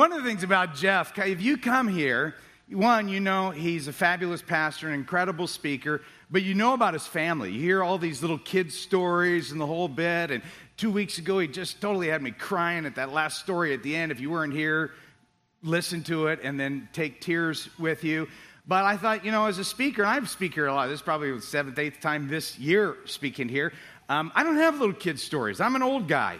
One of the things about Jeff, if you come here, one, you know he's a fabulous pastor, an incredible speaker, but you know about his family. You hear all these little kids' stories and the whole bit. And two weeks ago, he just totally had me crying at that last story at the end. If you weren't here, listen to it and then take tears with you. But I thought, you know, as a speaker, I'm a speaker a lot. This is probably the seventh, eighth time this year speaking here. Um, I don't have little kid stories. I'm an old guy.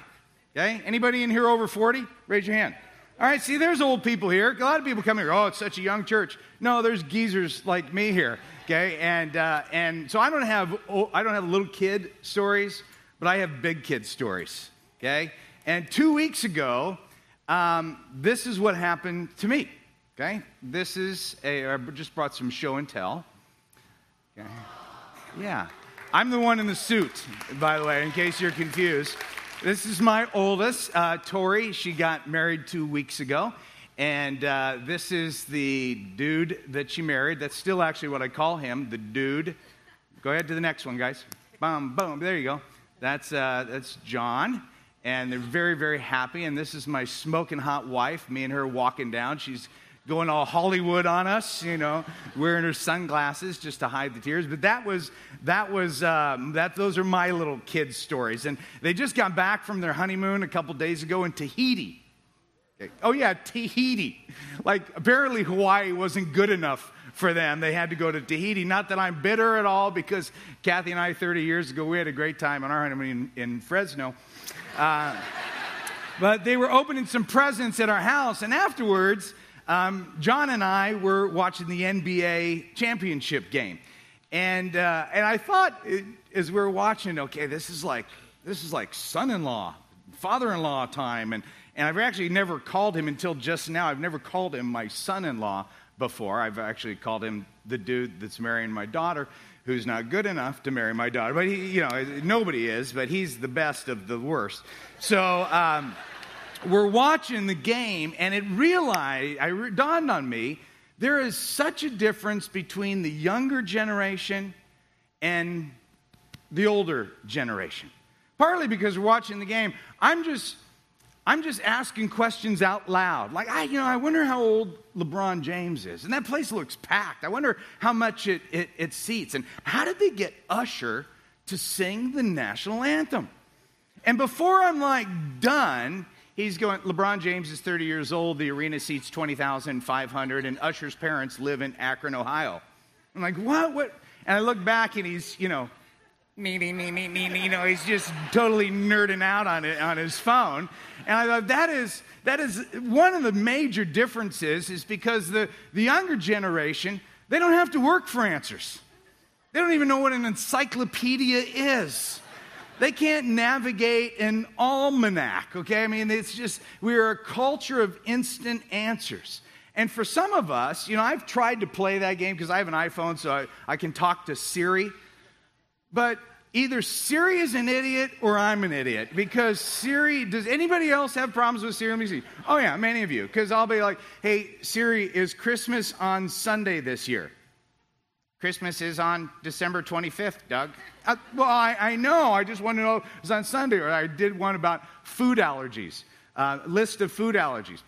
Okay? Anybody in here over 40? Raise your hand. All right, see, there's old people here. A lot of people come here. Oh, it's such a young church. No, there's geezers like me here. Okay, and uh, and so I don't have oh, I don't have little kid stories, but I have big kid stories. Okay, and two weeks ago, um, this is what happened to me. Okay, this is a I just brought some show and tell. Okay, yeah, I'm the one in the suit, by the way, in case you're confused. This is my oldest, uh, Tori. She got married two weeks ago. And uh, this is the dude that she married. That's still actually what I call him, the dude. Go ahead to the next one, guys. Boom, boom. There you go. That's, uh, that's John. And they're very, very happy. And this is my smoking hot wife. Me and her walking down. She's going all Hollywood on us, you know, wearing her sunglasses just to hide the tears. But that was, that was, um, that, those are my little kids' stories. And they just got back from their honeymoon a couple days ago in Tahiti. Oh, yeah, Tahiti. Like, apparently Hawaii wasn't good enough for them. They had to go to Tahiti. Not that I'm bitter at all, because Kathy and I, 30 years ago, we had a great time on our honeymoon in, in Fresno. Uh, but they were opening some presents at our house, and afterwards, um, John and I were watching the NBA championship game. And, uh, and I thought, it, as we were watching, okay, this is like, this is like son in law, father in law time. And, and I've actually never called him until just now. I've never called him my son in law before. I've actually called him the dude that's marrying my daughter, who's not good enough to marry my daughter. But he, you know, nobody is, but he's the best of the worst. So, um, we're watching the game, and it realized, it dawned on me, there is such a difference between the younger generation and the older generation. Partly because we're watching the game, I'm just, I'm just asking questions out loud. Like, I, you know, I wonder how old LeBron James is. And that place looks packed. I wonder how much it, it, it seats. And how did they get Usher to sing the national anthem? And before I'm like done, he's going, LeBron James is 30 years old. The arena seats 20,500, and Usher's parents live in Akron, Ohio. I'm like, what? What? And I look back and he's, you know, me, me, me, me, me, me, you know, he's just totally nerding out on it on his phone. And I thought that is that is one of the major differences is because the, the younger generation, they don't have to work for answers. They don't even know what an encyclopedia is. They can't navigate an almanac, okay? I mean, it's just, we're a culture of instant answers. And for some of us, you know, I've tried to play that game because I have an iPhone, so I, I can talk to Siri. But either Siri is an idiot or I'm an idiot because Siri, does anybody else have problems with Siri? Let me see. Oh, yeah, many of you. Because I'll be like, hey, Siri, is Christmas on Sunday this year? Christmas is on December 25th, Doug. Uh, well, I, I, know. I just want to know if it's on Sunday. Or I did one about food allergies, uh, list of food allergies.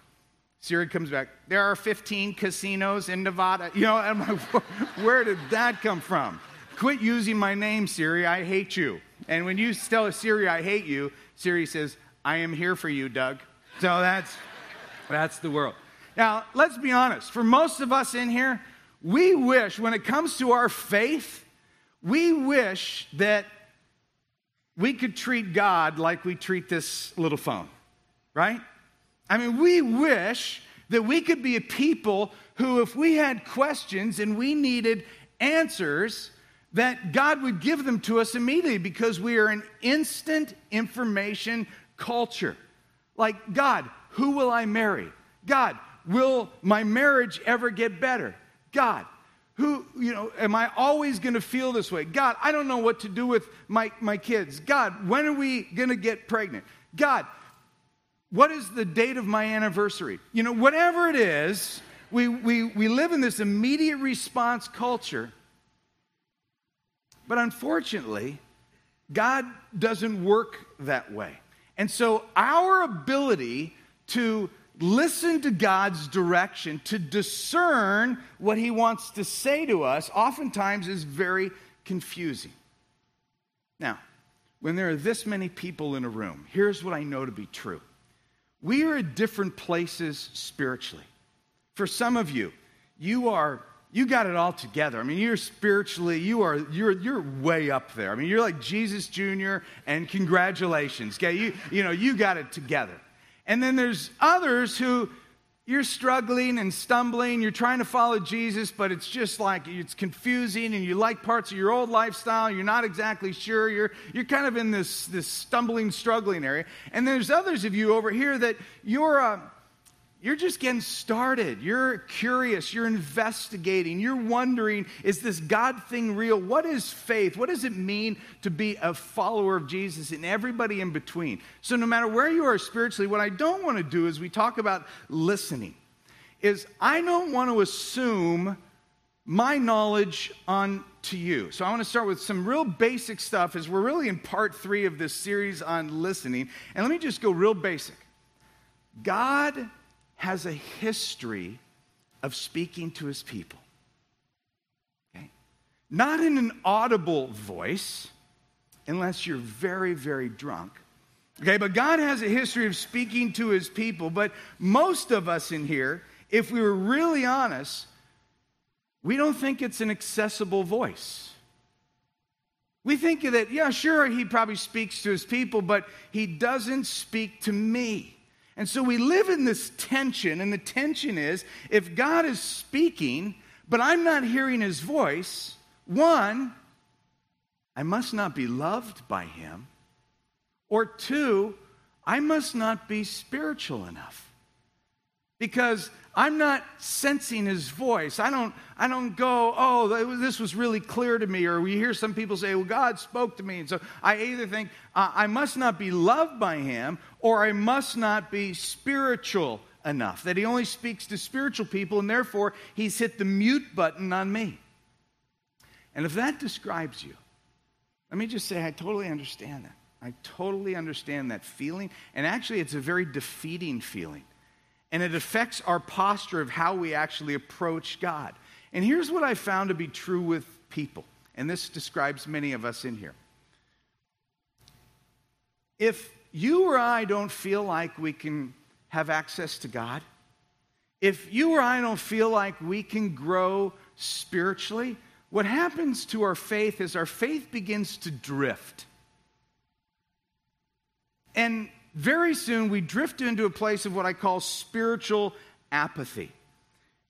Siri comes back. There are 15 casinos in Nevada. You know, I'm like, where did that come from? Quit using my name, Siri. I hate you. And when you tell Siri, I hate you, Siri says, I am here for you, Doug. So that's, that's the world. Now, let's be honest. For most of us in here, we wish, when it comes to our faith, we wish that we could treat God like we treat this little phone, right? I mean, we wish that we could be a people who, if we had questions and we needed answers, that God would give them to us immediately because we are an instant information culture. Like, God, who will I marry? God, will my marriage ever get better? God, who, you know, am I always going to feel this way? God, I don't know what to do with my, my kids. God, when are we going to get pregnant? God, what is the date of my anniversary? You know, whatever it is, we, we, we live in this immediate response culture. But unfortunately, God doesn't work that way. And so our ability to listen to God's direction, to discern what He wants to say to us, oftentimes is very confusing. Now, when there are this many people in a room, here's what I know to be true we are at different places spiritually. For some of you, you are you got it all together. I mean, you're spiritually, you are you're you're way up there. I mean, you're like Jesus Jr. and congratulations. Okay, you you know, you got it together. And then there's others who you're struggling and stumbling, you're trying to follow Jesus, but it's just like it's confusing and you like parts of your old lifestyle, you're not exactly sure, you're, you're kind of in this, this stumbling, struggling area. And there's others of you over here that you're, uh, you're just getting started. You're curious. You're investigating. You're wondering is this God thing real? What is faith? What does it mean to be a follower of Jesus and everybody in between? So, no matter where you are spiritually, what I don't want to do is we talk about listening, is I don't want to assume my knowledge on to you. So I want to start with some real basic stuff as we're really in part three of this series on listening. And let me just go real basic. God has a history of speaking to his people. Okay? Not in an audible voice, unless you're very, very drunk. Okay, but God has a history of speaking to his people. But most of us in here, if we were really honest, we don't think it's an accessible voice. We think that, yeah, sure, he probably speaks to his people, but he doesn't speak to me. And so we live in this tension, and the tension is if God is speaking, but I'm not hearing his voice, one, I must not be loved by him, or two, I must not be spiritual enough. Because I'm not sensing his voice. I don't, I don't go, oh, this was really clear to me. Or we hear some people say, well, God spoke to me. And so I either think uh, I must not be loved by him or I must not be spiritual enough. That he only speaks to spiritual people and therefore he's hit the mute button on me. And if that describes you, let me just say I totally understand that. I totally understand that feeling. And actually, it's a very defeating feeling and it affects our posture of how we actually approach God. And here's what I found to be true with people, and this describes many of us in here. If you or I don't feel like we can have access to God, if you or I don't feel like we can grow spiritually, what happens to our faith is our faith begins to drift. And very soon we drift into a place of what I call spiritual apathy.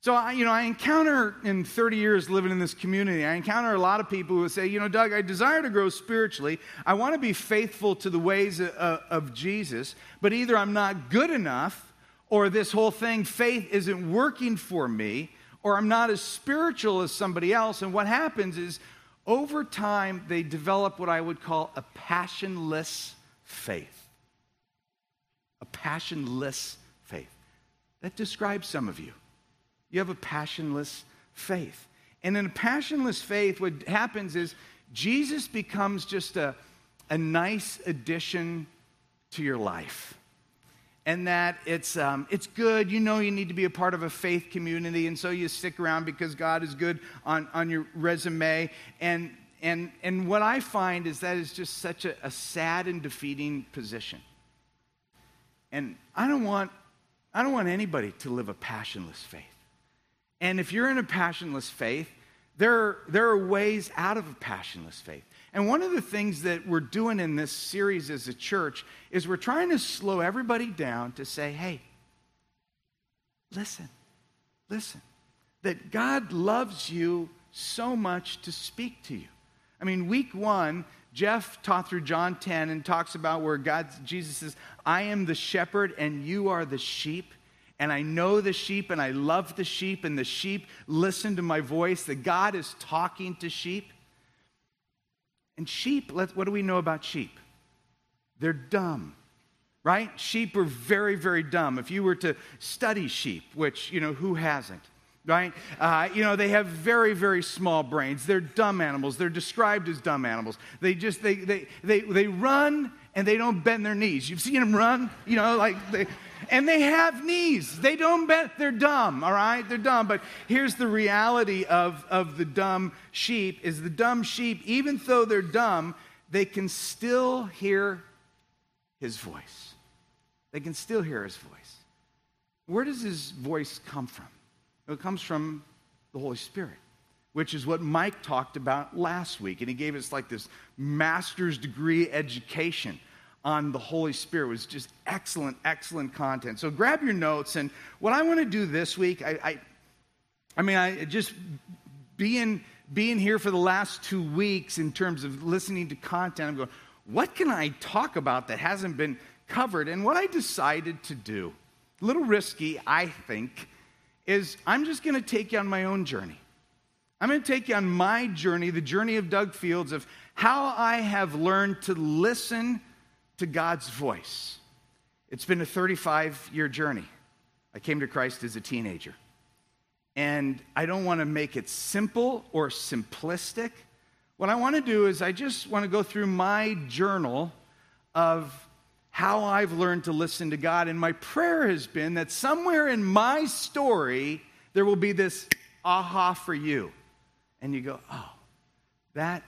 So, I, you know, I encounter in 30 years living in this community, I encounter a lot of people who say, you know, Doug, I desire to grow spiritually. I want to be faithful to the ways of, of Jesus, but either I'm not good enough or this whole thing, faith, isn't working for me, or I'm not as spiritual as somebody else. And what happens is, over time, they develop what I would call a passionless faith a passionless faith. That describes some of you. You have a passionless faith. And in a passionless faith, what happens is Jesus becomes just a, a nice addition to your life. And that it's, um, it's good. You know you need to be a part of a faith community, and so you stick around because God is good on, on your resume. And, and, and what I find is that is just such a, a sad and defeating position. And I don't want, I don't want anybody to live a passionless faith. And if you're in a passionless faith, there there are ways out of a passionless faith. And one of the things that we're doing in this series as a church is we're trying to slow everybody down to say, hey, listen, listen, that God loves you so much to speak to you. I mean, week one, Jeff taught through John 10 and talks about where God, Jesus says, I am the shepherd and you are the sheep. And I know the sheep and I love the sheep, and the sheep listen to my voice. That God is talking to sheep. And sheep, what do we know about sheep? They're dumb, right? Sheep are very, very dumb. If you were to study sheep, which, you know, who hasn't? Right? Uh, you know, they have very, very small brains. They're dumb animals. They're described as dumb animals. They just, they, they, they, they run and they don't bend their knees. You've seen them run, you know, like, they, and they have knees. They don't bend, they're dumb, all right? They're dumb. But here's the reality of, of the dumb sheep is the dumb sheep, even though they're dumb, they can still hear his voice. They can still hear his voice. Where does his voice come from? It comes from the Holy Spirit, which is what Mike talked about last week. And he gave us like this master's degree education on the Holy Spirit. It was just excellent, excellent content. So grab your notes. And what I want to do this week, I, I, I mean, I just being being here for the last two weeks in terms of listening to content, I'm going, what can I talk about that hasn't been covered? And what I decided to do, a little risky, I think, is I'm just going to take you on my own journey. I'm going to take you on my journey, the journey of Doug Fields, of how I have learned to listen to God's voice. It's been a 35 year journey. I came to Christ as a teenager. And I don't want to make it simple or simplistic. What I want to do is I just want to go through my journal of how I've learned to listen to God. And my prayer has been that somewhere in my story, there will be this aha for you. And you go, oh, that,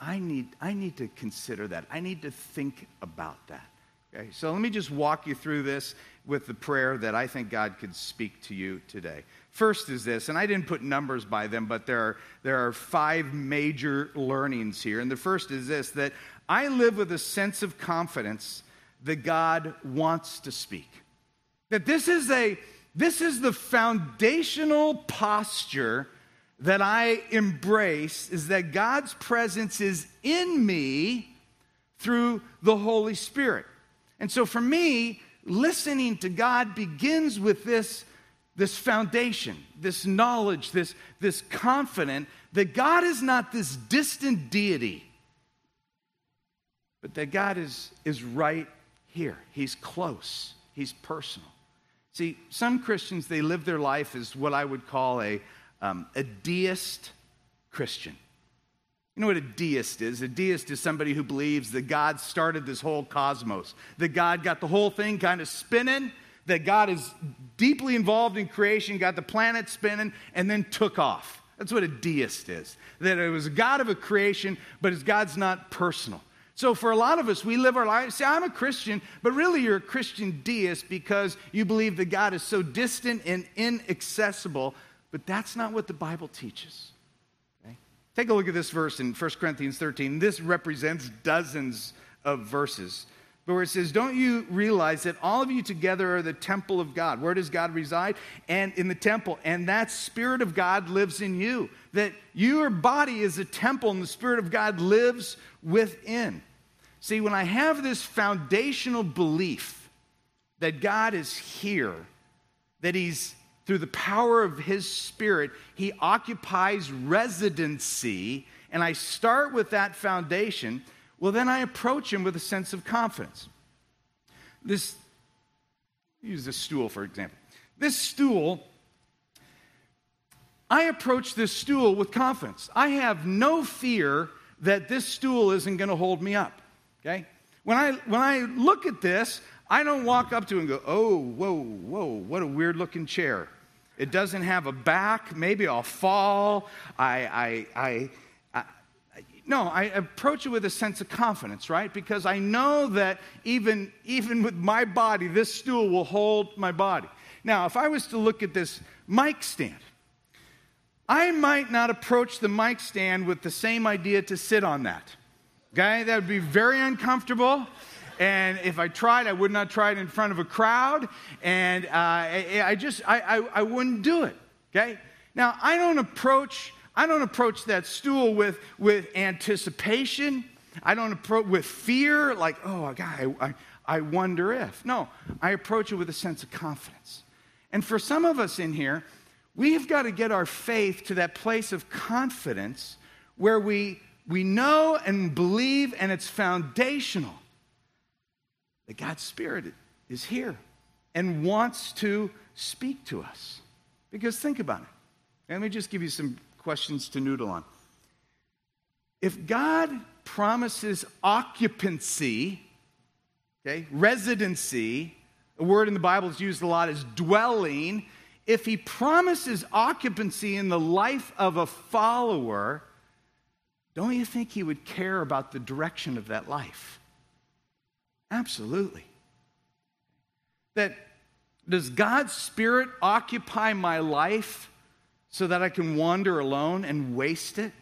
I need, I need to consider that. I need to think about that. Okay, so let me just walk you through this with the prayer that I think God could speak to you today. First is this, and I didn't put numbers by them, but there are, there are five major learnings here. And the first is this that I live with a sense of confidence that God wants to speak. That this is a this is the foundational posture that I embrace is that God's presence is in me through the Holy Spirit. And so for me, listening to God begins with this, this foundation, this knowledge, this, this confidence that God is not this distant deity, but that God is, is right here. He's close, He's personal. See, some Christians, they live their life as what I would call a, um, a deist Christian. You know what a deist is? A deist is somebody who believes that God started this whole cosmos, that God got the whole thing kind of spinning, that God is deeply involved in creation, got the planet spinning, and then took off. That's what a deist is. That it was a God of a creation, but his God's not personal. So, for a lot of us, we live our lives, say, I'm a Christian, but really you're a Christian deist because you believe that God is so distant and inaccessible. But that's not what the Bible teaches. Okay? Take a look at this verse in 1 Corinthians 13. This represents dozens of verses. But where it says, Don't you realize that all of you together are the temple of God? Where does God reside? And in the temple. And that Spirit of God lives in you. That your body is a temple and the Spirit of God lives within. See, when I have this foundational belief that God is here, that He's through the power of His Spirit, He occupies residency, and I start with that foundation, well, then I approach Him with a sense of confidence. This, use this stool for example. This stool, I approach this stool with confidence. I have no fear that this stool isn't going to hold me up. Okay? When I, when I look at this, I don't walk up to it and go, oh, whoa, whoa, what a weird looking chair. It doesn't have a back. Maybe I'll fall. I, I, I, I, no, I approach it with a sense of confidence, right? Because I know that even, even with my body, this stool will hold my body. Now, if I was to look at this mic stand, I might not approach the mic stand with the same idea to sit on that. Okay, that would be very uncomfortable. And if I tried, I would not try it in front of a crowd. And uh, I, I, just, I, I, I wouldn't do it. Okay? Now, I don't approach, I don't approach that stool with, with anticipation. I don't approach with fear, like, oh, God, I, I wonder if. No, I approach it with a sense of confidence. And for some of us in here, we've got to get our faith to that place of confidence where we we know and believe, and it's foundational that God's Spirit is here and wants to speak to us. Because think about it. Let me just give you some questions to noodle on. If God promises occupancy, okay, residency, a word in the Bible is used a lot as dwelling. If he promises occupancy in the life of a follower, don't you think he would care about the direction of that life? Absolutely. That does God's Spirit occupy my life so that I can wander alone and waste it?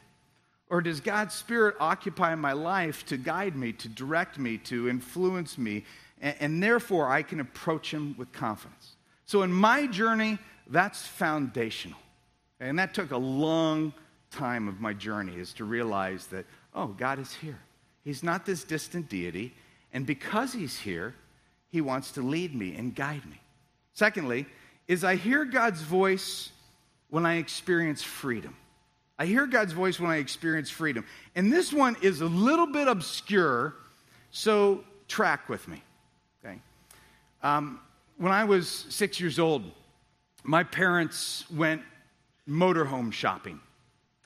Or does God's Spirit occupy my life to guide me, to direct me, to influence me, and, and, therefore I can approach Him with confidence? So in my journey, that's foundational. And that took a long time of my journey is to realize that, oh, God is here. He's not this distant deity. And because He's here, He wants to lead me and guide me. Secondly, is I hear God's voice when I experience freedom. I hear God's voice when I experience freedom. And this one is a little bit obscure, so track with me. Okay? Um, when I was six years old, my parents went motorhome shopping.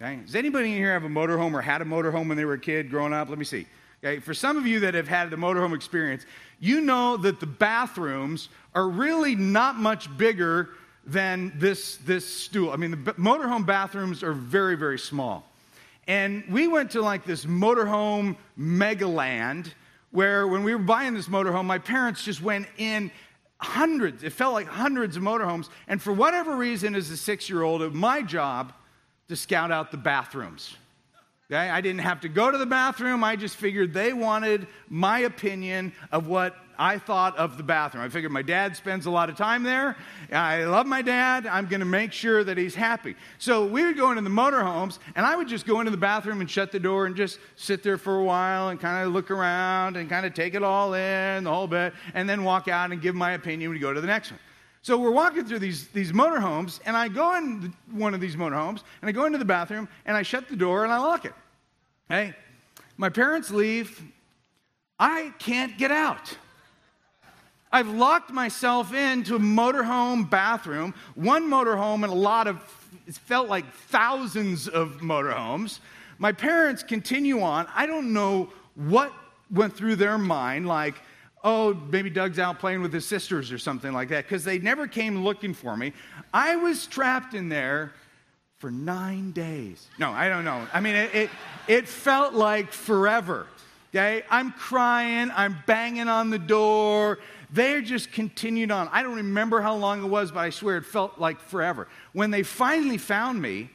Okay? Does anybody in here have a motorhome or had a motorhome when they were a kid growing up? Let me see. Okay? For some of you that have had the motorhome experience, you know that the bathrooms are really not much bigger than this, this stool. I mean, the motorhome bathrooms are very, very small. And we went to like this motorhome megaland where when we were buying this motorhome, my parents just went in hundreds, it felt like hundreds of motorhomes. And for whatever reason, as a six year old, my job to scout out the bathrooms. Okay? I didn't have to go to the bathroom. I just figured they wanted my opinion of what I thought of the bathroom. I figured my dad spends a lot of time there. I love my dad. I'm going to make sure that he's happy. So we would go into the motorhomes, and I would just go into the bathroom and shut the door and just sit there for a while and kind of look around and kind of take it all in, the whole bit, and then walk out and give my opinion when we go to the next one. So we're walking through these, these motorhomes, and I go in one of these motorhomes, and I go into the bathroom, and I shut the door, and I lock it. Hey, my parents leave. I can't get out. I've locked myself into a motorhome bathroom, one motorhome and a lot of, it felt like thousands of motorhomes. My parents continue on. I don't know what went through their mind, like, oh, maybe Doug's out playing with his sisters or something like that, because they never came looking for me. I was trapped in there for nine days. No, I don't know. I mean, it, it, it felt like forever. Okay? I'm crying, I'm banging on the door. They just continued on. I don't remember how long it was, but I swear it felt like forever. When they finally found me,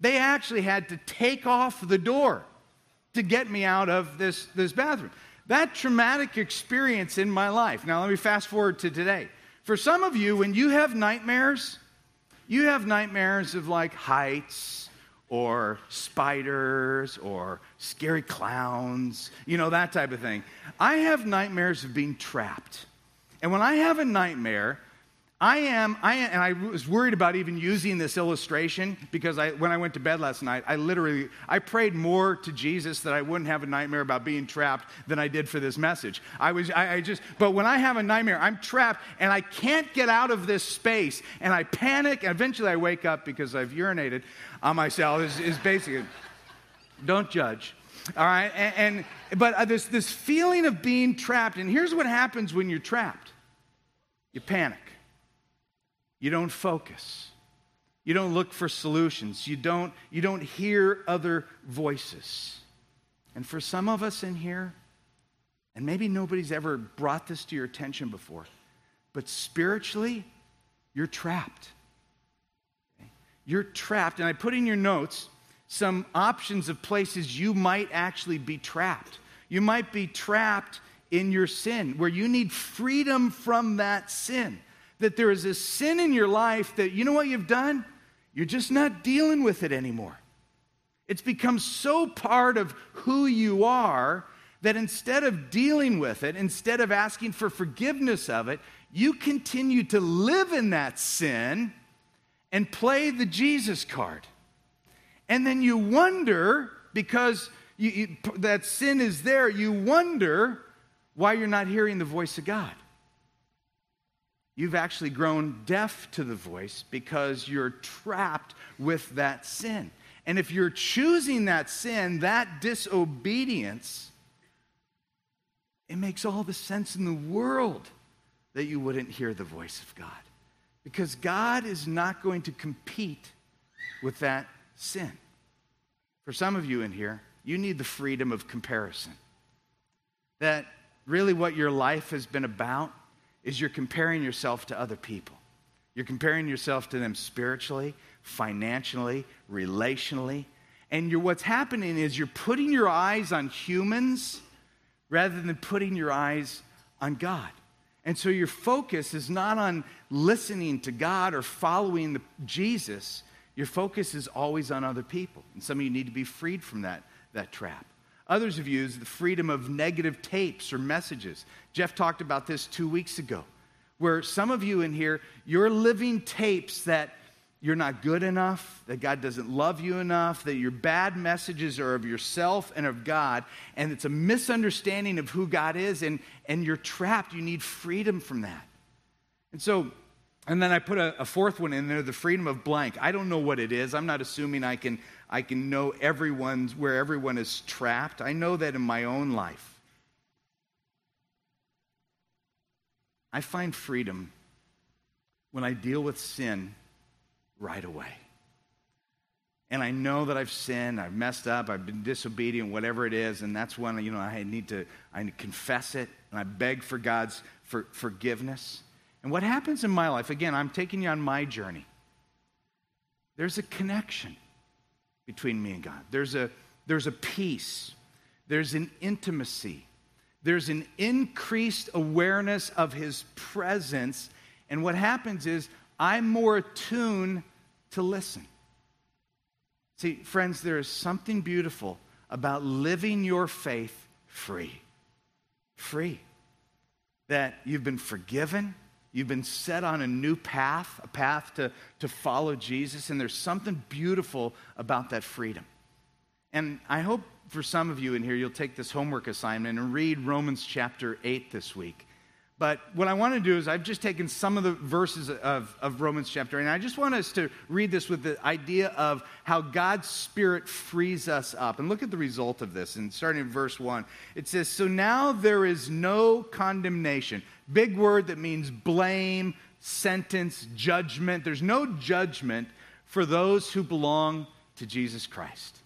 they actually had to take off the door to get me out of this, this bathroom. That traumatic experience in my life. Now, let me fast forward to today. For some of you, when you have nightmares, you have nightmares of like heights or spiders or scary clowns, you know, that type of thing. I have nightmares of being trapped. And when I have a nightmare, I am, I am, and I was worried about even using this illustration because I, when I went to bed last night, I literally, I prayed more to Jesus that I wouldn't have a nightmare about being trapped than I did for this message. I was, I, I just, but when I have a nightmare, I'm trapped and I can't get out of this space and I panic and eventually I wake up because I've urinated on myself is, is basically, don't judge. All right, and, and but uh, this this feeling of being trapped, and here's what happens when you're trapped: you panic. You don't focus. You don't look for solutions. You don't, you don't hear other voices. And for some of us in here, and maybe nobody's ever brought this to your attention before, but spiritually, you're trapped. You're trapped. And I put in your notes some options of places you might actually be trapped. You might be trapped in your sin, where you need freedom from that sin that there is a sin in your life that, you know what you've done? You're just not dealing with it anymore. It's become so part of who you are that instead of dealing with it, instead of asking for forgiveness of it, you continue to live in that sin and play the Jesus card. And then you wonder, because you, you, that sin is there, you wonder why you're not hearing the voice of God. You've actually grown deaf to the voice because you're trapped with that sin. And if you're choosing that sin, that disobedience, it makes all the sense in the world that you wouldn't hear the voice of God. Because God is not going to compete with that sin. For some of you in here, you need the freedom of comparison. That really what your life has been about is you're comparing yourself to other people. You're comparing yourself to them spiritually, financially, relationally. And what's happening is you're putting your eyes on humans rather than putting your eyes on God. And so your focus is not on listening to God or following the, Jesus. Your focus is always on other people. And some of you need to be freed from that, that trap. Others have used the freedom of negative tapes or messages. Jeff talked about this two weeks ago, where some of you in here, you're living tapes that you're not good enough, that God doesn't love you enough, that your bad messages are of yourself and of God, and it's a misunderstanding of who God is, and, and you're trapped. You need freedom from that. And so, and then I put a, a fourth one in there the freedom of blank. I don't know what it is. I'm not assuming I can I can know everyone's where everyone is trapped. I know that in my own life. I find freedom when I deal with sin right away. And I know that I've sinned, I've messed up, I've been disobedient, whatever it is, and that's when you know I need to I need to confess it and I beg for God's for, forgiveness. And what happens in my life, again, I'm taking you on my journey. There's a connection between me and God. There's a, there's a peace, there's an intimacy, there's an increased awareness of His presence. And what happens is I'm more attuned to listen. See, friends, there is something beautiful about living your faith free. Free. That you've been forgiven, You've been set on a new path, a path to, to follow Jesus, and there's something beautiful about that freedom. And I hope for some of you in here, you'll take this homework assignment and read Romans chapter 8 this week. But what I want to do is, I've just taken some of the verses of, of Romans chapter, and I just want us to read this with the idea of how God's Spirit frees us up. And look at the result of this. And starting in verse 1, it says, So now there is no condemnation. Big word that means blame, sentence, judgment. There's no judgment for those who belong to Jesus Christ.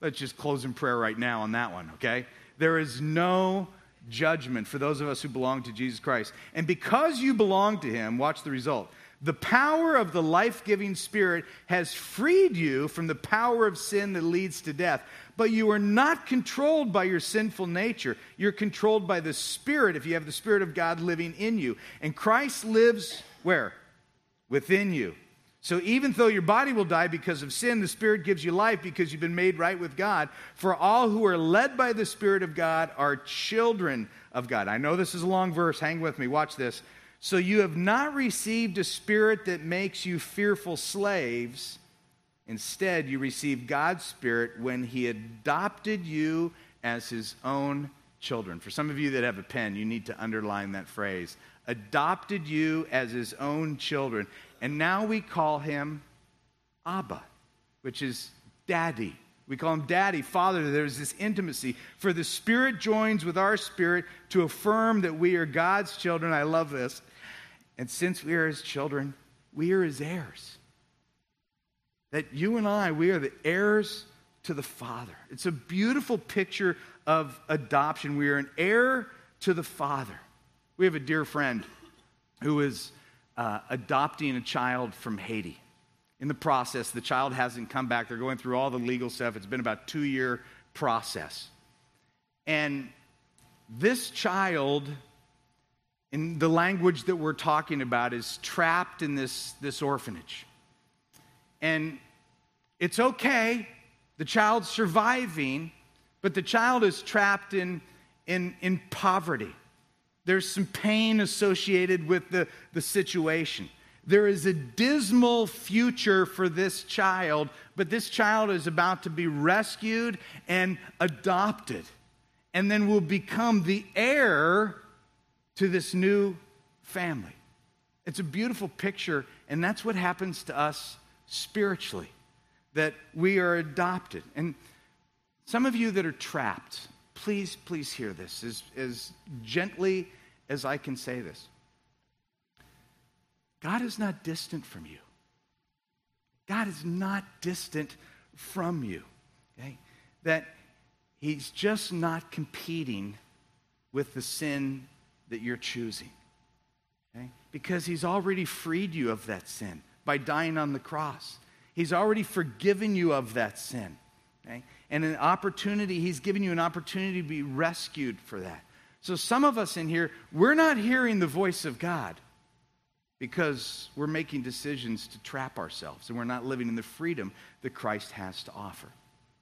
Let's just close in prayer right now on that one, okay? There is no judgment for those of us who belong to Jesus Christ. And because you belong to Him, watch the result. The power of the life giving Spirit has freed you from the power of sin that leads to death. But you are not controlled by your sinful nature. You're controlled by the Spirit if you have the Spirit of God living in you. And Christ lives where? Within you. So even though your body will die because of sin, the Spirit gives you life because you've been made right with God. For all who are led by the Spirit of God are children of God. I know this is a long verse. Hang with me. Watch this. So you have not received a spirit that makes you fearful slaves. Instead, you received God's Spirit when He adopted you as His own children. For some of you that have a pen, you need to underline that phrase. Adopted you as His own children. And now we call him Abba, which is daddy. We call him daddy, father. There's this intimacy. For the Spirit joins with our spirit to affirm that we are God's children. I love this. And since we are his children, we are his heirs. That you and I, we are the heirs to the Father. It's a beautiful picture of adoption. We are an heir to the Father. We have a dear friend who is uh, adopting a child from Haiti. In the process, the child hasn't come back. They're going through all the legal stuff. It's been about two year process. And this child, in the language that we're talking about, is trapped in this, this orphanage. And it's okay, the child's surviving, but the child is trapped in, in, in poverty. There's some pain associated with the, the situation. There is a dismal future for this child, but this child is about to be rescued and adopted, and then will become the heir to this new family. It's a beautiful picture, and that's what happens to us spiritually, that we are adopted. And some of you that are trapped, please, please hear this as, as gently as I can say this. God is not distant from you. God is not distant from you. Okay? That He's just not competing with the sin that you're choosing. Okay? Because He's already freed you of that sin by dying on the cross. He's already forgiven you of that sin. Okay? And an opportunity, He's given you an opportunity to be rescued for that. So, some of us in here, we're not hearing the voice of God because we're making decisions to trap ourselves and we're not living in the freedom that Christ has to offer.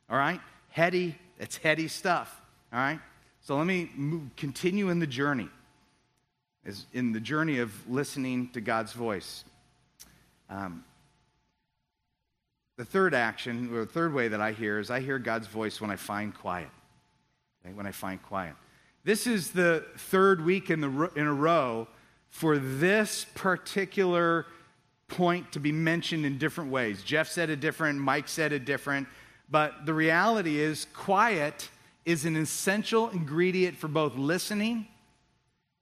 All right? Heady, it's heady stuff. All right? So let me move, continue in the journey, as in the journey of listening to God's voice. Um, the third action, or the third way that I hear, is I hear God's voice when I find quiet. Okay? When I find quiet. This is the third week in, the, in a row for this particular point to be mentioned in different ways. Jeff said it different, Mike said it different, but the reality is quiet is an essential ingredient for both listening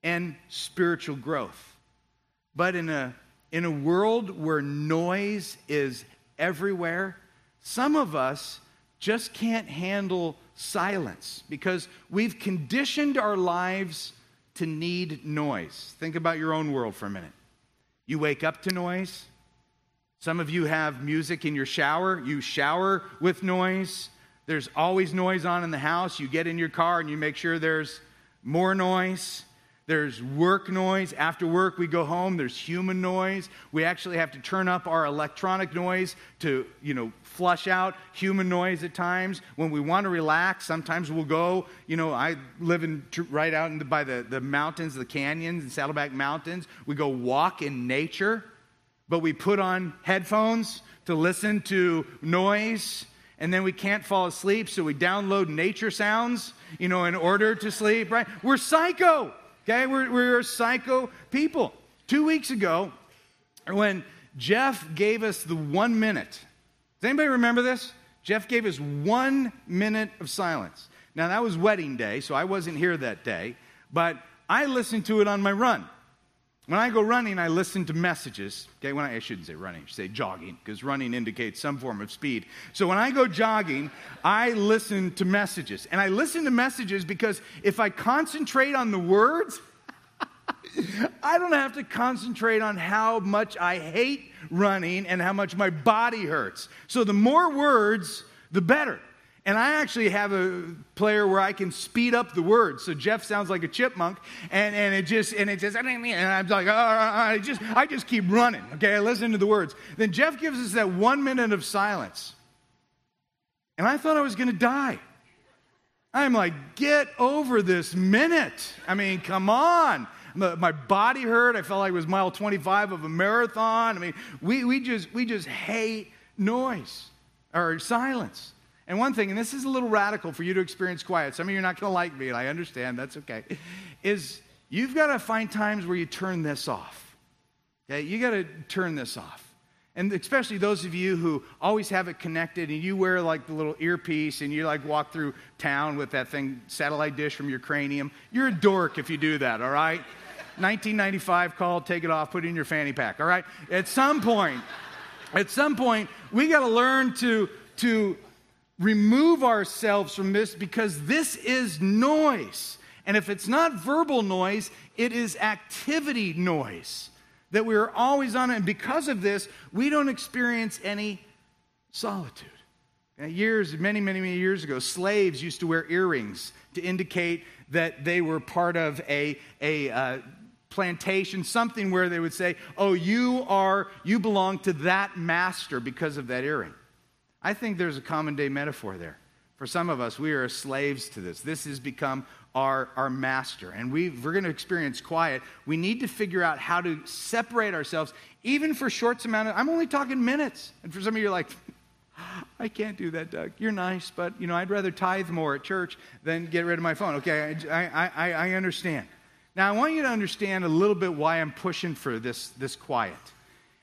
and spiritual growth. But in a, in a world where noise is everywhere, some of us just can't handle silence because we've conditioned our lives to need noise. Think about your own world for a minute. You wake up to noise. Some of you have music in your shower. You shower with noise. There's always noise on in the house. You get in your car and you make sure there's more noise. There's work noise. After work, we go home. There's human noise. We actually have to turn up our electronic noise to, you know, flush out human noise at times. When we want to relax, sometimes we'll go, you know, I live in right out in the, by the, the mountains, the canyons, the Saddleback Mountains. We go walk in nature, but we put on headphones to listen to noise and then we can't fall asleep, so we download nature sounds, you know, in order to sleep, right? We're psycho. Okay, we're, we're psycho people. Two weeks ago, when Jeff gave us the one minute, does anybody remember this? Jeff gave us one minute of silence. Now, that was wedding day, so I wasn't here that day, but I listened to it on my run. When I go running, I listen to messages. Okay, when I, I shouldn't say running, I should say jogging, because running indicates some form of speed. So when I go jogging, I listen to messages. And I listen to messages because if I concentrate on the words, I don't have to concentrate on how much I hate running and how much my body hurts. So the more words, the better. And I actually have a player where I can speed up the words. So Jeff sounds like a chipmunk, and, and it just and it mean, and I'm like, oh, I just I just keep running. Okay, I listen to the words. Then Jeff gives us that one minute of silence, and I thought I was going to die. I'm like, get over this minute. I mean, come on. My body hurt. I felt like it was mile 25 of a marathon. I mean, we, we, just, we just hate noise or silence. And one thing, and this is a little radical for you to experience quiet, some of you are not going to like me, and I understand, that's okay, is you've got to find times where you turn this off. Okay, you got to turn this off. And especially those of you who always have it connected and you wear like the little earpiece and you like walk through town with that thing, satellite dish from your cranium. You're a dork if you do that, all right? 1995 call, take it off, put it in your fanny pack, all right? At some point, at some point, we got to learn to, to remove ourselves from this because this is noise. And if it's not verbal noise, it is activity noise that we are always on. And because of this, we don't experience any solitude. years, many, many, many years ago, slaves used to wear earrings to indicate that they were part of a, a uh, plantation, something where they would say, Oh, you are, you belong to that master because of that earring. I think there's a common day metaphor there. For some of us, we are slaves to this. This has become our, our master. And we, we're going to experience quiet. We need to figure out how to separate ourselves, even for short amount of, I'm only talking minutes. And for some of you, you're like, I can't do that, Doug. You're nice, but, you know, I'd rather tithe more at church than get rid of my phone. Okay, I, I, I, I understand. Now, I want you to understand a little bit why I'm pushing for this, this quiet.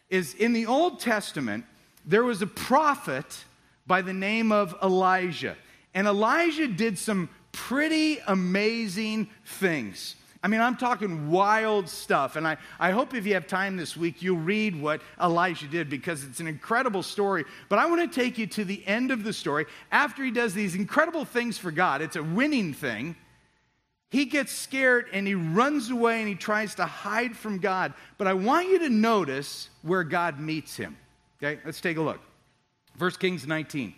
Is in the Old Testament, there was a prophet by the name of Elijah. And Elijah did some pretty amazing things. I mean, I'm talking wild stuff. And I, I hope if you have time this week, you'll read what Elijah did because it's an incredible story. But I want to take you to the end of the story. After he does these incredible things for God, it's a winning thing. He gets scared and he runs away and he tries to hide from God. But I want you to notice where God meets him. Okay, let's take a look. 1 Kings 19.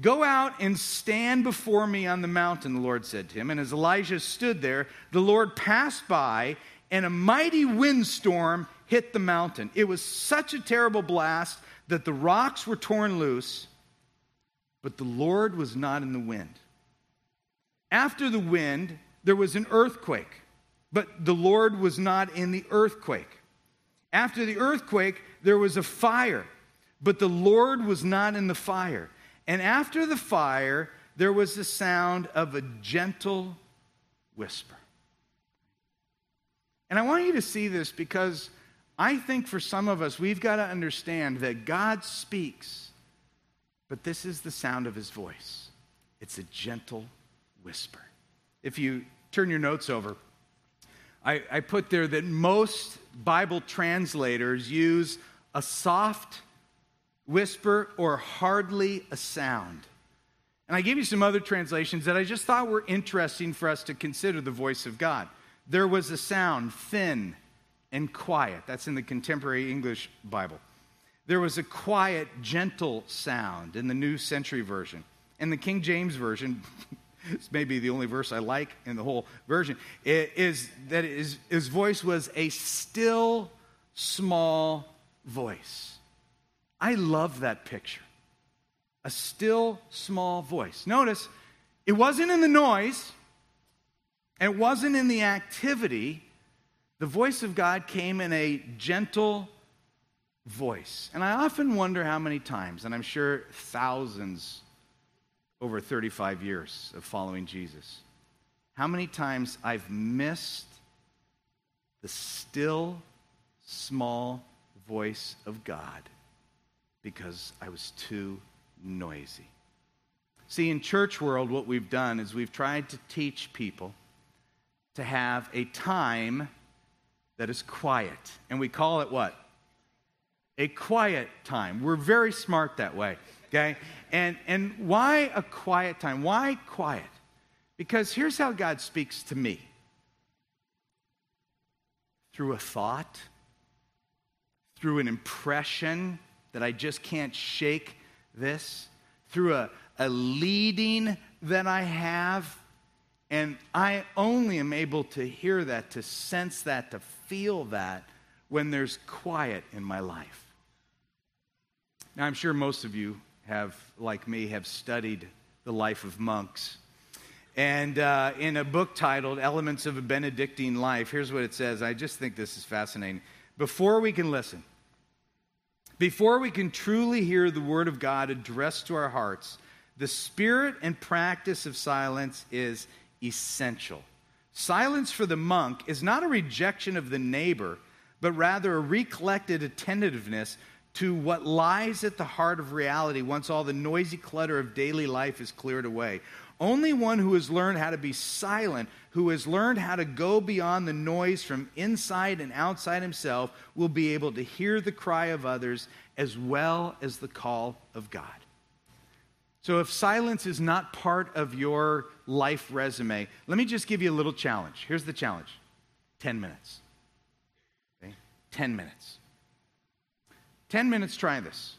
Go out and stand before me on the mountain, the Lord said to him. And as Elijah stood there, the Lord passed by, and a mighty windstorm hit the mountain. It was such a terrible blast that the rocks were torn loose, but the Lord was not in the wind. After the wind, there was an earthquake, but the Lord was not in the earthquake. After the earthquake, there was a fire, but the Lord was not in the fire. And after the fire, there was the sound of a gentle whisper. And I want you to see this because I think for some of us, we've got to understand that God speaks, but this is the sound of his voice. It's a gentle whisper. If you turn your notes over, I, I put there that most Bible translators use a soft whisper, or hardly a sound. And I gave you some other translations that I just thought were interesting for us to consider the voice of God. There was a sound, thin and quiet. That's in the contemporary English Bible. There was a quiet, gentle sound in the New Century Version. In the King James Version, it's maybe the only verse I like in the whole version, is that his, his voice was a still, small voice. I love that picture. A still small voice. Notice, it wasn't in the noise, and it wasn't in the activity. The voice of God came in a gentle voice. And I often wonder how many times, and I'm sure thousands over 35 years of following Jesus, how many times I've missed the still small voice of God because I was too noisy. See, in church world, what we've done is we've tried to teach people to have a time that is quiet. And we call it what? A quiet time. We're very smart that way, okay? And, and why a quiet time? Why quiet? Because here's how God speaks to me through a thought, through an impression that I just can't shake this, through a, a leading that I have. And I only am able to hear that, to sense that, to feel that when there's quiet in my life. Now, I'm sure most of you have, like me, have studied the life of monks. And uh, in a book titled Elements of a Benedictine Life, here's what it says. I just think this is fascinating. Before we can listen, before we can truly hear the Word of God addressed to our hearts, the spirit and practice of silence is essential. Silence for the monk is not a rejection of the neighbor, but rather a recollected attentiveness to what lies at the heart of reality once all the noisy clutter of daily life is cleared away. Only one who has learned how to be silent, who has learned how to go beyond the noise from inside and outside himself, will be able to hear the cry of others as well as the call of God. So, if silence is not part of your life resume, let me just give you a little challenge. Here's the challenge 10 minutes. Okay? 10 minutes. 10 minutes, try this.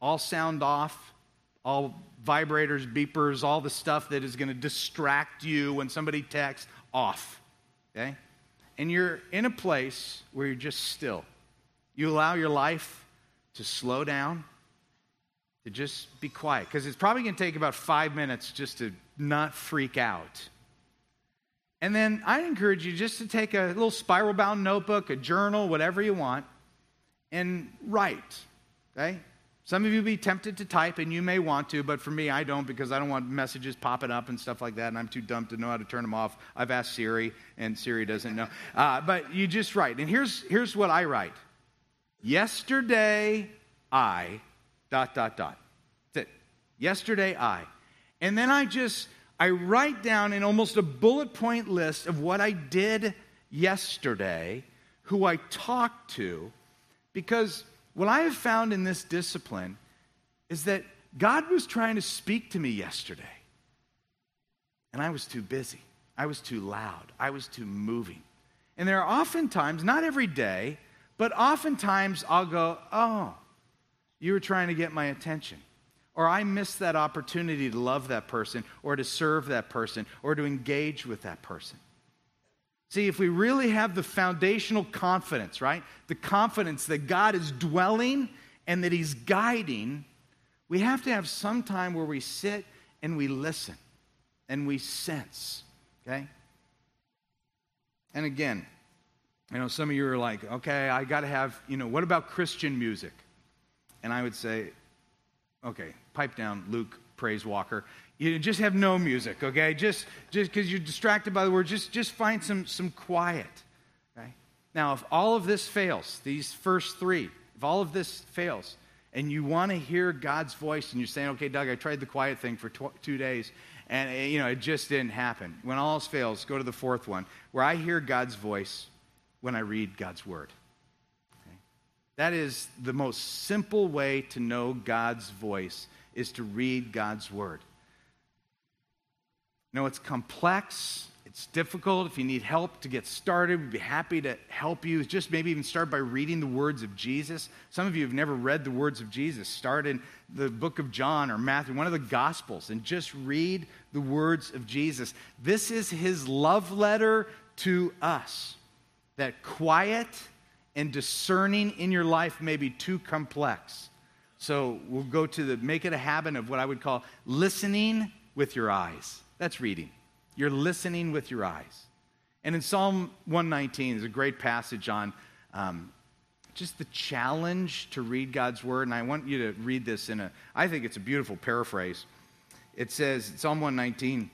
All sound off, all vibrators, beepers, all the stuff that is going to distract you when somebody texts off. Okay? And you're in a place where you're just still. You allow your life to slow down, to just be quiet, because it's probably going to take about five minutes just to not freak out. And then I'd encourage you just to take a little spiral bound notebook, a journal, whatever you want, and write. Okay? Some of you be tempted to type, and you may want to, but for me, I don't because I don't want messages popping up and stuff like that, and I'm too dumb to know how to turn them off. I've asked Siri, and Siri doesn't know. Uh, but you just write. And here's, here's what I write Yesterday, I, dot, dot, dot. That's it. Yesterday, I. And then I just, I write down in almost a bullet point list of what I did yesterday, who I talked to, because what I have found in this discipline is that God was trying to speak to me yesterday, and I was too busy. I was too loud. I was too moving. And there are oftentimes, not every day, but oftentimes I'll go, Oh, you were trying to get my attention. Or I missed that opportunity to love that person, or to serve that person, or to engage with that person. See, if we really have the foundational confidence, right? The confidence that God is dwelling and that He's guiding, we have to have some time where we sit and we listen and we sense, okay? And again, you know, some of you are like, okay, I got to have, you know, what about Christian music? And I would say, okay, pipe down, Luke Praise Walker. You just have no music, okay? Just just because you're distracted by the word, just just find some some quiet. Okay? Now, if all of this fails, these first three, if all of this fails, and you want to hear God's voice, and you're saying, okay, Doug, I tried the quiet thing for tw- two days, and eh, you know it just didn't happen. When all else fails, go to the fourth one, where I hear God's voice when I read God's word. Okay? That is the most simple way to know God's voice is to read God's word. No, it's complex. It's difficult. If you need help to get started, we'd be happy to help you. Just maybe even start by reading the words of Jesus. Some of you have never read the words of Jesus. Start in the book of John or Matthew, one of the Gospels, and just read the words of Jesus. This is his love letter to us. That quiet and discerning in your life may be too complex. So we'll go to the make it a habit of what I would call listening with your eyes. That's reading. You're listening with your eyes. And in Psalm 119 is a great passage on um, just the challenge to read God's word. And I want you to read this in a, I think it's a beautiful paraphrase. It says, Psalm 119,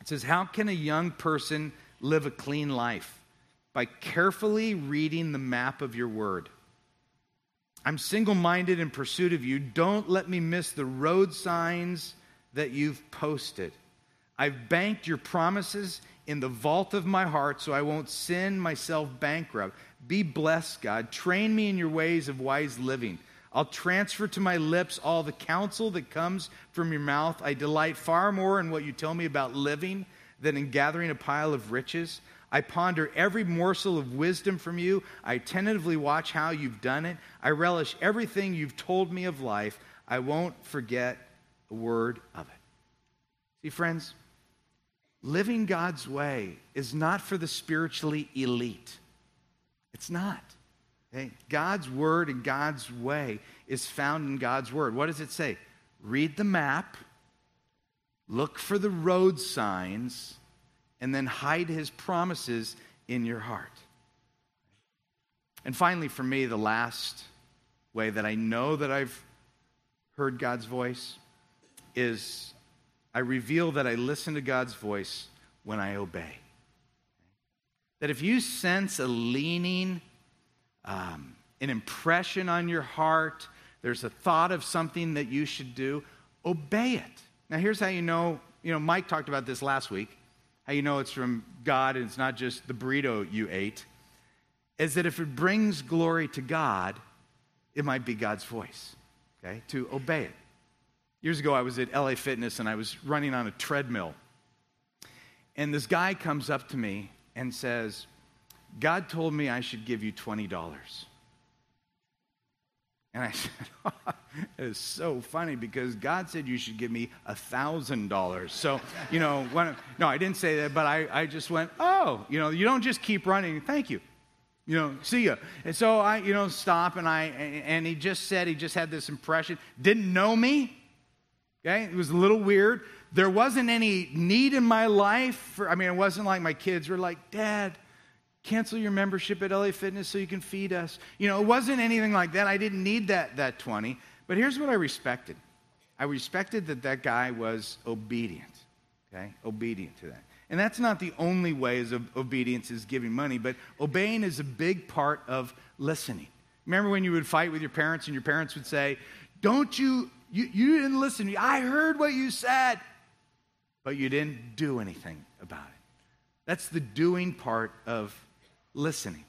it says, How can a young person live a clean life? By carefully reading the map of your word. I'm single minded in pursuit of you. Don't let me miss the road signs that you've posted. I've banked your promises in the vault of my heart so I won't sin myself bankrupt. Be blessed, God. Train me in your ways of wise living. I'll transfer to my lips all the counsel that comes from your mouth. I delight far more in what you tell me about living than in gathering a pile of riches. I ponder every morsel of wisdom from you. I tentatively watch how you've done it. I relish everything you've told me of life. I won't forget a word of it. See, friends, living God's way is not for the spiritually elite. It's not. Okay? God's word and God's way is found in God's word. What does it say? Read the map, look for the road signs, and then hide his promises in your heart. And finally, for me, the last way that I know that I've heard God's voice is I reveal that I listen to God's voice when I obey. That if you sense a leaning, um, an impression on your heart, there's a thought of something that you should do, obey it. Now, here's how you know, you know, Mike talked about this last week, how you know it's from God and it's not just the burrito you ate, is that if it brings glory to God, it might be God's voice, okay, to obey it. Years ago, I was at LA Fitness and I was running on a treadmill. And this guy comes up to me and says, God told me I should give you $20. And I said, oh, It is so funny because God said you should give me a $1,000. So, you know, when, no, I didn't say that, but I, I just went, Oh, you know, you don't just keep running. Thank you. You know, see ya. And so I, you know, stop and I, and he just said, he just had this impression, didn't know me. Okay, it was a little weird. There wasn't any need in my life. For, I mean, it wasn't like my kids were like, Dad, cancel your membership at LA Fitness so you can feed us. You know, it wasn't anything like that. I didn't need that, that 20. But here's what I respected I respected that that guy was obedient, okay? Obedient to that. And that's not the only way of obedience is giving money, but obeying is a big part of listening. Remember when you would fight with your parents and your parents would say, Don't you, you, you didn't listen. I heard what you said, but you didn't do anything about it. That's the doing part of listening.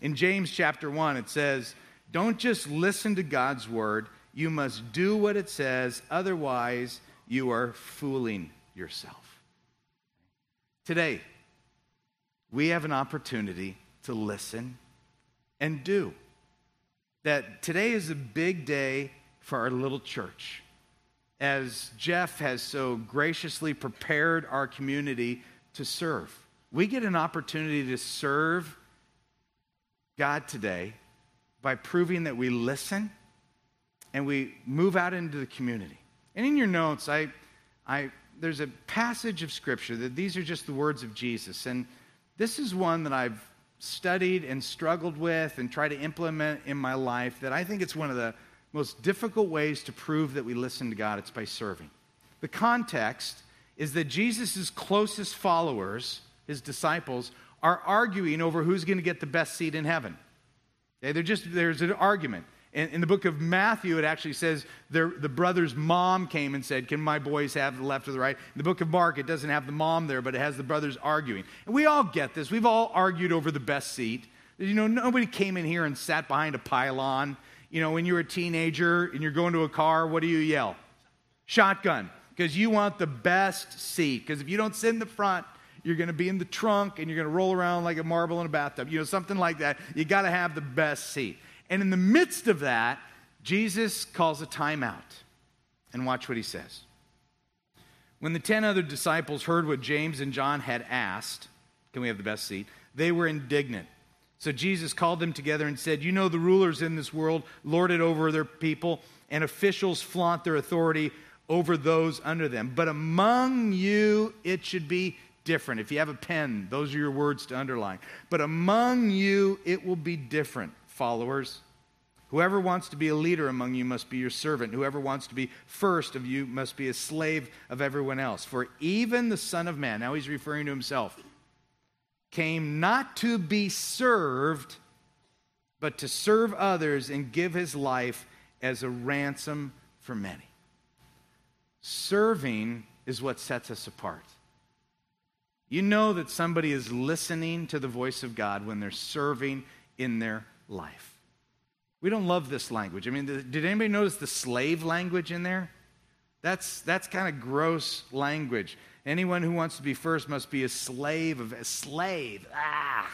In James chapter 1, it says, Don't just listen to God's word, you must do what it says, otherwise, you are fooling yourself. Today, we have an opportunity to listen and do. That today is a big day for our little church. As Jeff has so graciously prepared our community to serve, we get an opportunity to serve God today by proving that we listen and we move out into the community. And in your notes, I, I, there's a passage of scripture that these are just the words of Jesus. And this is one that I've studied and struggled with and tried to implement in my life that I think it's one of the most difficult ways to prove that we listen to God. It's by serving. The context is that Jesus' closest followers, his disciples, are arguing over who's going to get the best seat in heaven. Okay, they're just, there's an argument. In, in the book of Matthew, it actually says the brother's mom came and said, Can my boys have the left or the right? In the book of Mark, it doesn't have the mom there, but it has the brothers arguing. And we all get this. We've all argued over the best seat. You know, nobody came in here and sat behind a pylon. You know, when you're a teenager and you're going to a car, what do you yell? Shotgun, because you want the best seat. Because if you don't sit in the front, you're going to be in the trunk and you're going to roll around like a marble in a bathtub. You know, something like that. You got to have the best seat. And in the midst of that, Jesus calls a timeout. And watch what he says. When the 10 other disciples heard what James and John had asked, can we have the best seat? They were indignant. So Jesus called them together and said, You know, the rulers in this world lord it over their people, and officials flaunt their authority over those under them. But among you, it should be different. If you have a pen, those are your words to underline. But among you, it will be different followers. Whoever wants to be a leader among you must be your servant. Whoever wants to be first of you must be a slave of everyone else. For even the Son of Man, now he's referring to himself, came not to be served, but to serve others and give his life as a ransom for many. Serving is what sets us apart. You know that somebody is listening to the voice of God when they're serving in their life. We don't love this language. I mean, did anybody notice the slave language in there? That's, that's kind of gross language. Anyone who wants to be first must be a slave of a slave. Ah!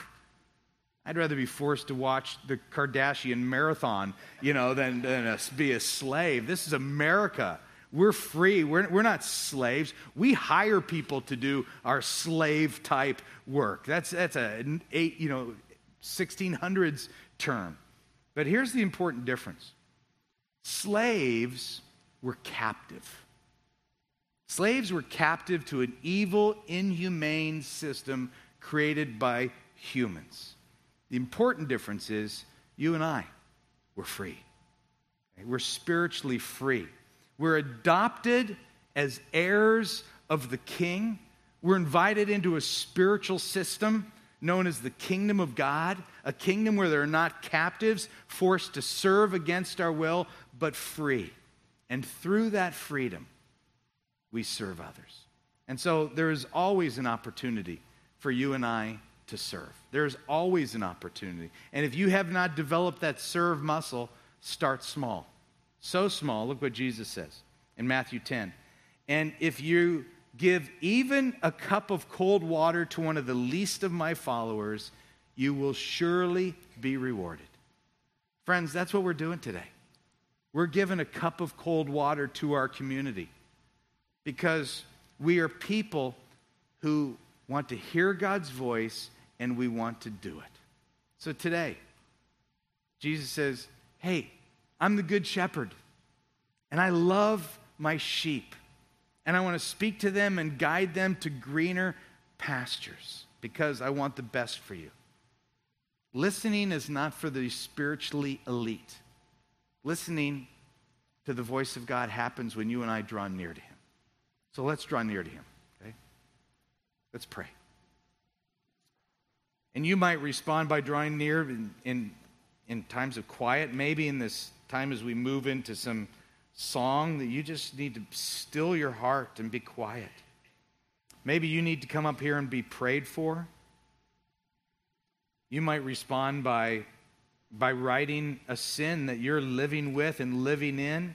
I'd rather be forced to watch the Kardashian marathon, you know, than, than a, be a slave. This is America. We're free. We're, we're not slaves. We hire people to do our slave type work. That's, that's a eight, you know, 1600s term. But here's the important difference slaves were captive. Slaves were captive to an evil, inhumane system created by humans. The important difference is you and I, we're free. We're spiritually free. We're adopted as heirs of the king. We're invited into a spiritual system known as the kingdom of God, a kingdom where there are not captives forced to serve against our will, but free. And through that freedom, we serve others. And so there is always an opportunity for you and I to serve. There's always an opportunity. And if you have not developed that serve muscle, start small. So small, look what Jesus says in Matthew 10. And if you give even a cup of cold water to one of the least of my followers, you will surely be rewarded. Friends, that's what we're doing today. We're giving a cup of cold water to our community because we are people who want to hear God's voice and we want to do it. So today, Jesus says, Hey, I'm the good shepherd, and I love my sheep and I want to speak to them and guide them to greener pastures because I want the best for you. Listening is not for the spiritually elite. Listening to the voice of God happens when you and I draw near to Him. So let's draw near to Him, okay? Let's pray. And you might respond by drawing near in, in, in times of quiet, maybe in this time as we move into some song that you just need to still your heart and be quiet. Maybe you need to come up here and be prayed for. You might respond by, by writing a sin that you're living with and living in.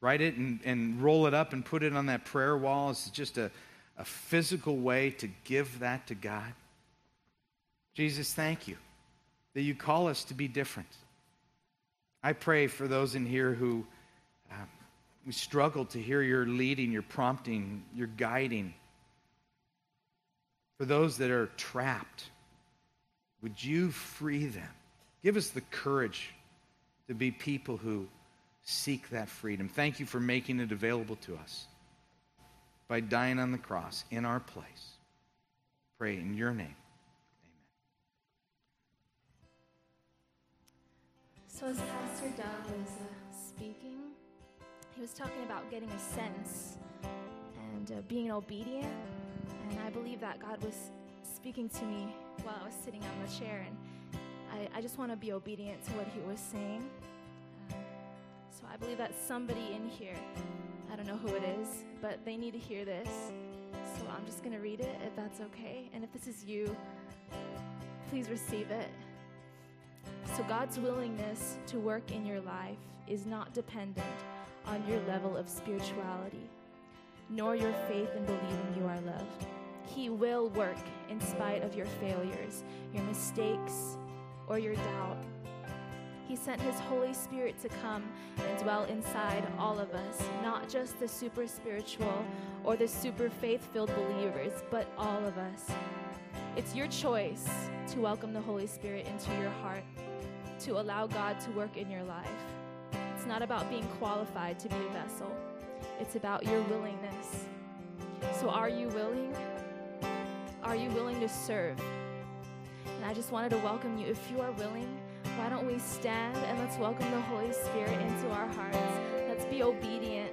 Write it and, and roll it up and put it on that prayer wall. It's just a, a physical way to give that to God. Jesus, thank you that you call us to be different. I pray for those in here who um, we struggle to hear your leading, your prompting, your guiding. For those that are trapped, would you free them? Give us the courage to be people who seek that freedom. Thank you for making it available to us by dying on the cross in our place. Pray in your name. So, as Pastor Doug was uh, speaking, he was talking about getting a sense and uh, being obedient. And I believe that God was speaking to me while I was sitting on the chair. And I, I just want to be obedient to what he was saying. Uh, so, I believe that somebody in here, I don't know who it is, but they need to hear this. So, I'm just going to read it if that's okay. And if this is you, please receive it. So, God's willingness to work in your life is not dependent on your level of spirituality, nor your faith in believing you are loved. He will work in spite of your failures, your mistakes, or your doubt. He sent His Holy Spirit to come and dwell inside all of us, not just the super spiritual or the super faith filled believers, but all of us. It's your choice to welcome the Holy Spirit into your heart to allow God to work in your life. It's not about being qualified to be a vessel, it's about your willingness. So, are you willing? Are you willing to serve? And I just wanted to welcome you. If you are willing, why don't we stand and let's welcome the Holy Spirit into our hearts? Let's be obedient.